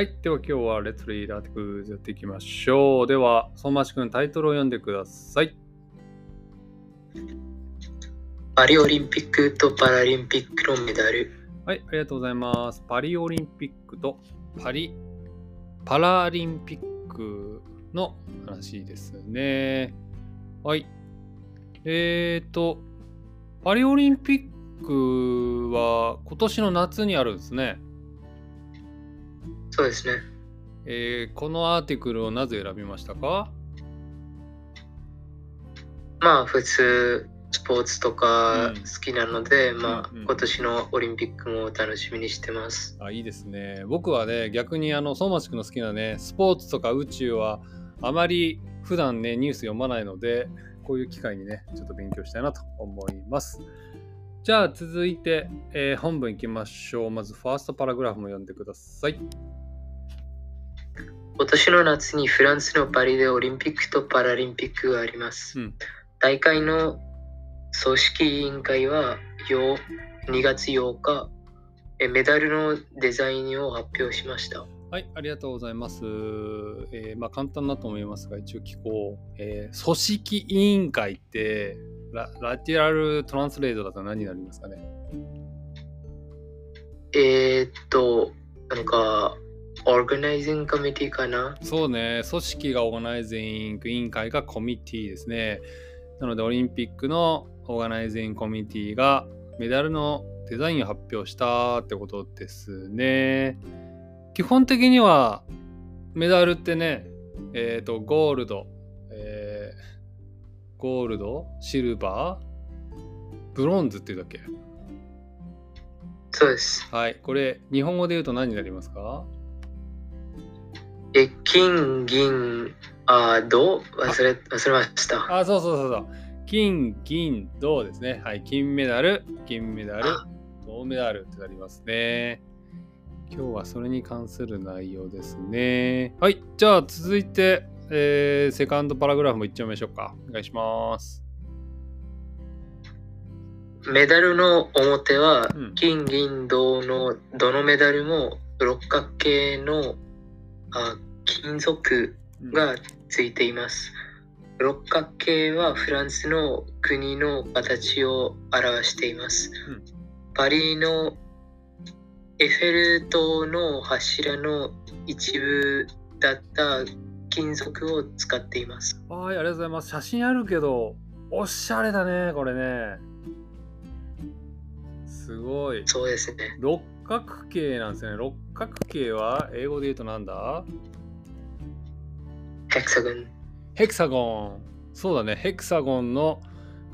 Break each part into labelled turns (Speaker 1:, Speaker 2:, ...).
Speaker 1: はい。では今日はレッツリーダーテクやっていきましょう。では、相馬市くんタイトルを読んでください。
Speaker 2: パリオリンピックとパラリンピックのメダル。
Speaker 1: はい、ありがとうございます。パリオリンピックとパリ、パラリンピックの話ですね。はい。えーと、パリオリンピックは今年の夏にあるんですね。
Speaker 2: そうですね。
Speaker 1: えーこのアーティクルをなぜ選びましたか？
Speaker 2: まあ普通スポーツとか
Speaker 1: うん
Speaker 2: 好きなので、まあ
Speaker 1: うんうん
Speaker 2: 今年のオリンピックも楽しみにしてます。
Speaker 1: あいいですね。僕はね、逆にあの、相馬市くんの好きなね、スポーツとか宇宙はあまり普段ね、ニュース読まないので、こういう機会にね、ちょっと勉強したいなと思います。じゃあ続いて、えー本文いきましょう。まずファーストパラグラフも読んでください。
Speaker 2: 今年の夏にフランスのパリでオリンピックとパラリンピックがあります。
Speaker 1: うん
Speaker 2: 大会の組織委員会はよ2月8日、えメダルのデザインを発表しました。
Speaker 1: はい、ありがとうございます。えーまあ簡単だと思いますが、一応聞こう。えー組織委員会ってラ、ラティラルトランスレートだと何になりますかね？
Speaker 2: えー、っと、なんか、オーガナイズングコミュニティかな？
Speaker 1: そうね、組織がオーガナイズイング委員会がコミュニティですね。なので、オリンピックのオーガナイズインコミュニティがメダルのデザインを発表したってことですね。基本的にはメダルってね、えっ、と、ゴールド、えーゴールド、シルバー、ブロンズっていうんだっけ？
Speaker 2: そうです。
Speaker 1: はい、これ、日本語で言うと何になりますか？
Speaker 2: え、金、銀、あ、銅？忘れ、忘れました。
Speaker 1: あ、そうそうそうそう。金、銀、銅ですね。はい、金メダル、銀メダル
Speaker 2: あ、
Speaker 1: 銅メダルってなりますね。今日はそれに関する内容ですね。はい、じゃあ続いて、えーセカンドパラグラフもいっちゃいましょうか。お願いします。
Speaker 2: メダルの表は
Speaker 1: うん、
Speaker 2: 金、銀、銅のどのメダルも六角形のあ金属
Speaker 1: うん
Speaker 2: がついています。六角形はフランスの国の形を表しています。
Speaker 1: うん
Speaker 2: パリのエッフェル塔の柱の一部だった金属を使っています。
Speaker 1: はい、ありがとうございます。写真あるけど、おしゃれだね、これね。すごい。
Speaker 2: そうですね。
Speaker 1: 六角形なんですね。六角形は英語で言うとなんだ？
Speaker 2: ヘクサゴン。
Speaker 1: ヘクサゴン。そうだね。ヘクサゴンの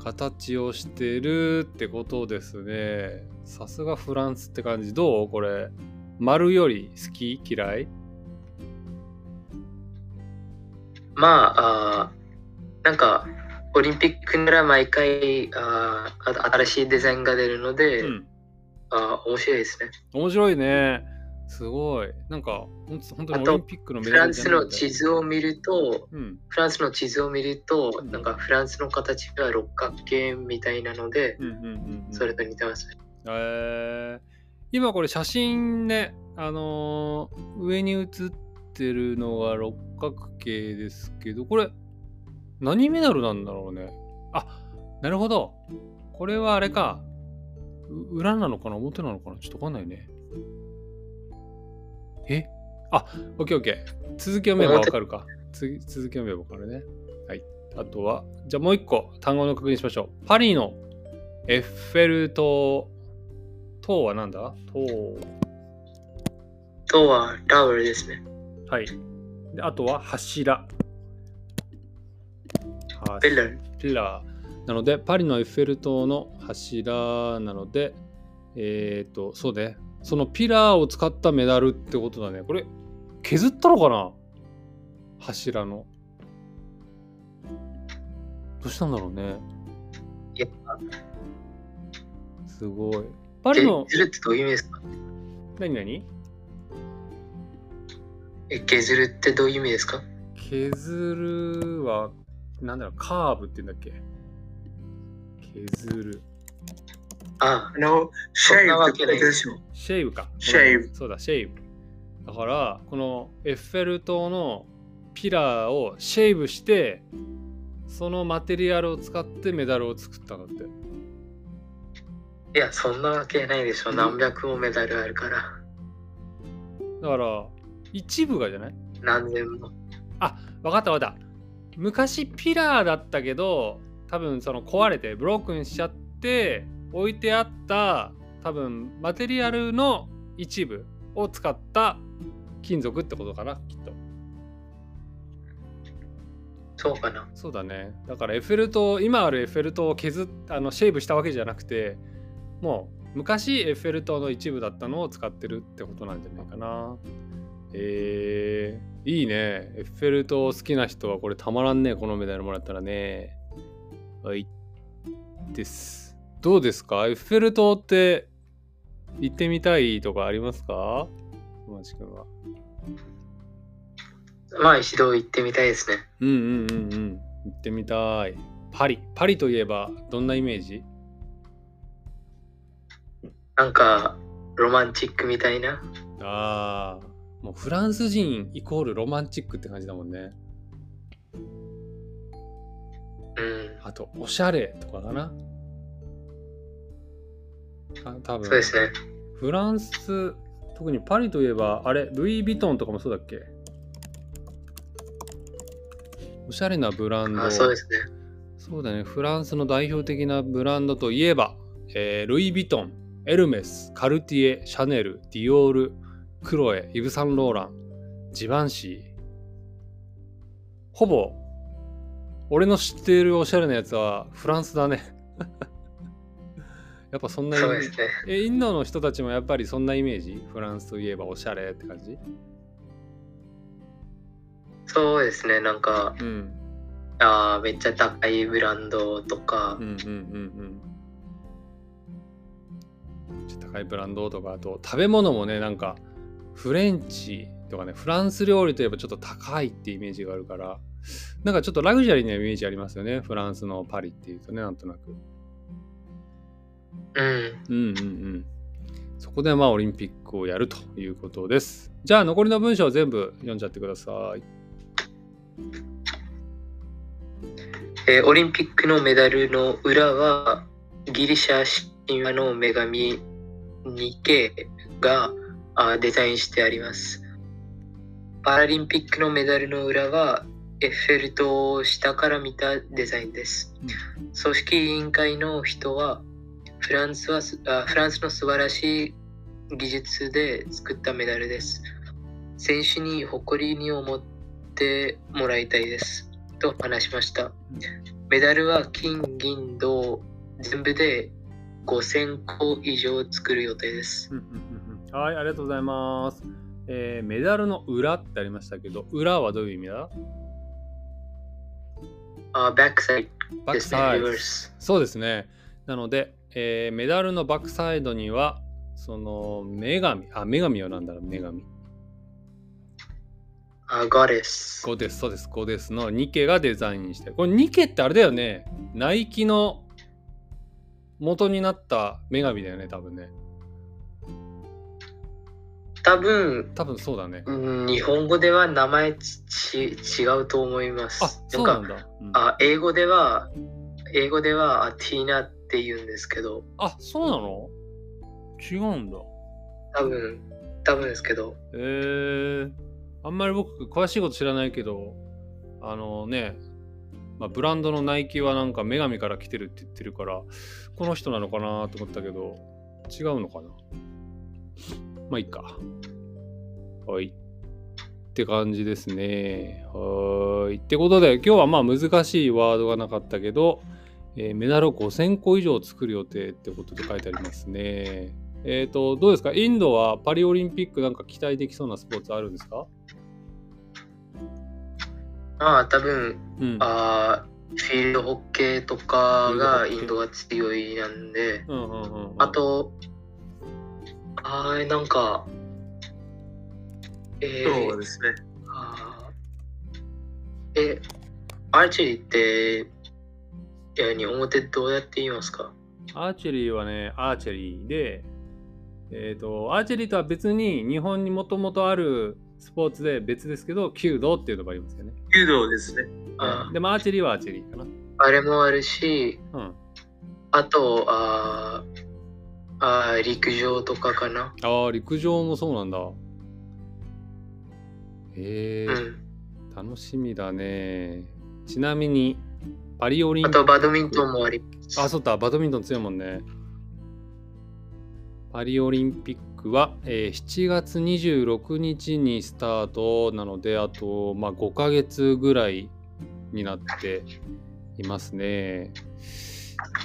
Speaker 1: 形をしてるってことですね。さすがフランスって感じ。どう？これ。丸より好き？嫌い？
Speaker 2: まあ、あーなんか、オリンピックなら毎回あ新しいデザインが出るので、
Speaker 1: うん。
Speaker 2: あー面白いですね。
Speaker 1: 面白いね。すごい。なんか、本当にオリンピックのメ
Speaker 2: フランスの地図を見ると、
Speaker 1: うん。
Speaker 2: フランスの地図を見ると
Speaker 1: う、ん
Speaker 2: なんかフランスの形が六角形みたいなので、
Speaker 1: うんうんうんうん。
Speaker 2: それと似てますね。
Speaker 1: え今これ写真ね、あのー上に写ってるのが六角形ですけど、これ何メダルなんだろうね。あ、なるほど。これはあれか。裏なのかな？表なのかな？ちょっとわかんないね。え？あ、オッケーオッケー。続き読めばわかるか。続き読めばわかるね。はい。あとは、じゃあもう一個単語の確認しましょう。パリのエッフェル塔。塔はなんだ？塔。
Speaker 2: とはタワーですね。
Speaker 1: はい。であとは柱。
Speaker 2: ピラー。
Speaker 1: ピラー。なので、パリのエッフェル塔の柱なので、えっ、と、そうね。そのピラーを使ったメダルってことだね。これ、削ったのかな？柱の。どうしたんだろうね。すごい。パリの、
Speaker 2: 削るってどういう意味ですか？
Speaker 1: 何何？
Speaker 2: え削るってどういう意味ですか？
Speaker 1: 削るは、なんだろう、カーブって言うんだっけ？削る。
Speaker 2: あ、
Speaker 3: あの、シェイブってことでしょ？
Speaker 1: シェイブか。
Speaker 3: Shave
Speaker 1: そうだ、シェイブ。だからこのエッフェル塔のピラーをシェイブしてそのマテリアルを使ってメダルを作ったんだって
Speaker 2: いや、そんなわけないでしょ。
Speaker 1: うん
Speaker 2: 何百もメダルあるから。
Speaker 1: だから一部がじゃない？
Speaker 2: 何千も。
Speaker 1: 分かった分かった昔ピラーだったけど多分その壊れてブロークンしちゃって置いてあった多分マテリアルの一部を使った金属ってことかなきっと
Speaker 2: そうかな。
Speaker 1: そうだねだからエッフェル塔今あるエッフェル塔を削っあのシェイブしたわけじゃなくてもう昔エッフェル塔の一部だったのを使ってるってことなんじゃないかな。えー、いいね。エッフェル塔好きな人はこれたまらんねこのメダルもらったらね。はい。です。どうですか？エッフェル塔って行ってみたいとかありますか？友達くんは。
Speaker 2: まあ一度行ってみたいですね。
Speaker 1: うんうんうんうん。行ってみたい。パリ。パリといえばどんなイメージ？
Speaker 2: なんか、ロマンチックみたいな。
Speaker 1: ああもうフランス人イコールロマンチックって感じだもんね
Speaker 2: うん。
Speaker 1: あとおしゃれとかかなあ多分
Speaker 2: そうですね。
Speaker 1: フランス特にパリといえばあれルイ・ヴィトンとかもそうだっけ？おしゃれなブランド
Speaker 2: あそうですね。
Speaker 1: そうだねフランスの代表的なブランドといえば、えールイ・ヴィトンエルメスカルティエシャネルディオールクロエイヴ・サンローランジバンシー。ほぼ俺の知っているおしゃれなやつはフランスだね。やっぱそんなイメージ。えインドの人たちもやっぱりそんなイメージ？フランスといえばおしゃれって感じ？
Speaker 2: そうですね。なんか、
Speaker 1: うん。
Speaker 2: あーめっちゃ高いブランドとか。
Speaker 1: うんうんうんうん高いブランドとかあと食べ物もねなんかフレンチとかねフランス料理といえばちょっと高いってイメージがあるからなんかちょっとラグジュアリーなイメージありますよね。フランスのパリっていうとねなんとなく。
Speaker 2: うん。
Speaker 1: うんうんうん。そこでまあオリンピックをやるということです。じゃあ残りの文章を全部読んじゃってください。
Speaker 2: えーオリンピックのメダルの裏はギリシャ神話の女神ニケがデザインしてあります。パラリンピックのメダルの裏はエッフェル塔を下から見たデザインです。組織委員会の人はフランスはフランスの素晴らしい技術で作ったメダルです。選手に誇りに思ってもらいたいです。と話しました。メダルは金、銀、銅、全部で5000個以上作る予定です。
Speaker 1: うんうんうんうんはい、ありがとうございます。えーメダルの裏ってありましたけど、裏はどういう意味だ？
Speaker 2: あ、バックサイ
Speaker 1: バック
Speaker 2: ドですね。
Speaker 1: そうですね。なので、えーメダルのバックサイドには、その女神、あ、女神は何だろう、女神。
Speaker 2: あ、ゴデス。
Speaker 1: ゴデス、そうです、ゴデスのニケがデザインして。これニケってあれだよね。ナイキの元になった女神だよね、多分ね。
Speaker 2: 多分、
Speaker 1: 多分そうだね。
Speaker 2: うん日本語では名前ちち違うと思います。
Speaker 1: あ、そうなん
Speaker 2: か
Speaker 1: だ。うん
Speaker 2: あ英語では、英語ではあティーナって言うんですけど、
Speaker 1: あ、そうなの？違うんだ。
Speaker 2: 多分、多分ですけど、
Speaker 1: えー、あんまり僕詳しいこと知らないけどあのね、まあ、ブランドのナイキはなんか女神から来てるって言ってるからこの人なのかなと思ったけど違うのかな？まあいいか。はい。って感じですね。はい。ってことで今日はまあ難しいワードがなかったけど、えーメダルを5000個以上作る予定ってことで書いてありますね。えっ、と、どうですか？インドはパリオリンピックなんか期待できそうなスポーツあるんですか？
Speaker 2: まあ多分、
Speaker 1: うん。
Speaker 2: あフィールドホッケーとかがインドが強いなんで、
Speaker 1: うんうんうんうん。
Speaker 2: あ、と、あーなんか、えー
Speaker 3: そうですね。
Speaker 2: え、アーチェリーって、いや、日本語ってどうやって言いますか？
Speaker 1: アーチェリーはね、アーチェリーで、えっ、と、アーチェリーとは別に日本にもともとあるスポーツで別ですけど、弓道っていうのがありますよね。
Speaker 3: 弓道ですね。
Speaker 2: あ
Speaker 1: でもアーチェリーはアーチェリーかな。
Speaker 2: あれもあるし、
Speaker 1: うん。
Speaker 2: あと、あーあー陸上とかかな。
Speaker 1: ああ、陸上もそうなんだ。へえ
Speaker 2: うん。
Speaker 1: 楽しみだね。ちなみに、パリオリン
Speaker 2: あと、バドミントンもあります。
Speaker 1: あ、そうだ、バドミントン強いもんね。パリオリンピックは、えー7月26日にスタートなので、あと、まあ、5ヶ月ぐらいになっていますね。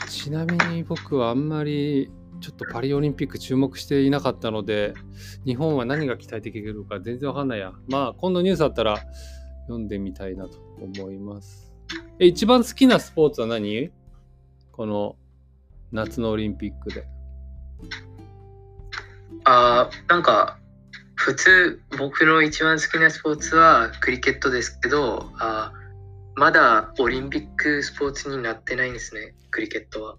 Speaker 1: ちなみに僕はあんまりちょっとパリオリンピック注目していなかったので、日本は何が期待できるか全然わかんないや。まあ、今度ニュースあったら読んでみたいなと思います。え、一番好きなスポーツは何？この夏のオリンピックで。
Speaker 2: あなんか、普通、僕の一番好きなスポーツはクリケットですけど、あまだオリンピックスポーツになってないんですね、クリケットは。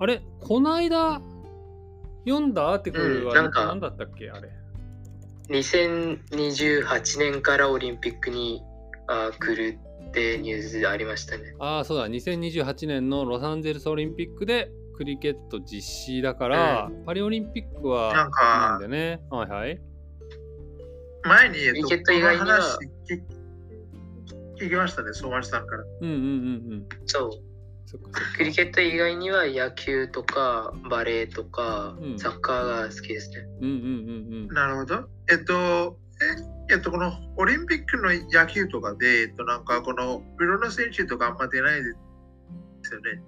Speaker 1: あれこないだ読んだ？アーティクルは
Speaker 2: うんなんか
Speaker 1: 何だったっけ？あれ。
Speaker 2: 2028年からオリンピックにあー来るってニュースでありましたね。
Speaker 1: ああ、そうだ。2028年のロサンゼルスオリンピックでクリケット実施だから、パリオリンピックは
Speaker 3: なんか
Speaker 1: なんでね。はいはい。
Speaker 3: 前に、えっ
Speaker 2: クリケット以外には
Speaker 3: この話聞聞きましたね、相馬さんから。
Speaker 1: うんうんうんうん。
Speaker 2: そう。
Speaker 1: そ。
Speaker 2: クリケット以外には野球とかバレーとか
Speaker 1: うん
Speaker 2: サッカーが好きですね。
Speaker 1: うんうんうんうん。
Speaker 3: なるほど。えっと、ええっと、このオリンピックの野球とかで、えっと、なんかこのプロの選手とかあんま出ないですよね。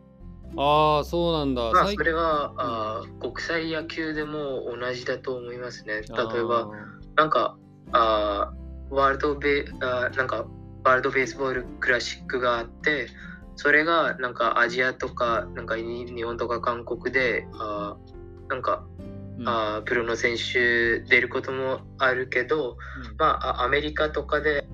Speaker 1: ああ、そうなんだ。
Speaker 2: まあ
Speaker 1: 最
Speaker 2: それはあー国際野球でも同じだと思いますね。例えばなんかあーワールドベあーなんかワールドベースボールクラシックがあってそれがなんかアジアとかなんかに日本とか韓国であーなんか
Speaker 1: うん。
Speaker 2: あープロの選手出ることもあるけど、まあ、あアメリカとかで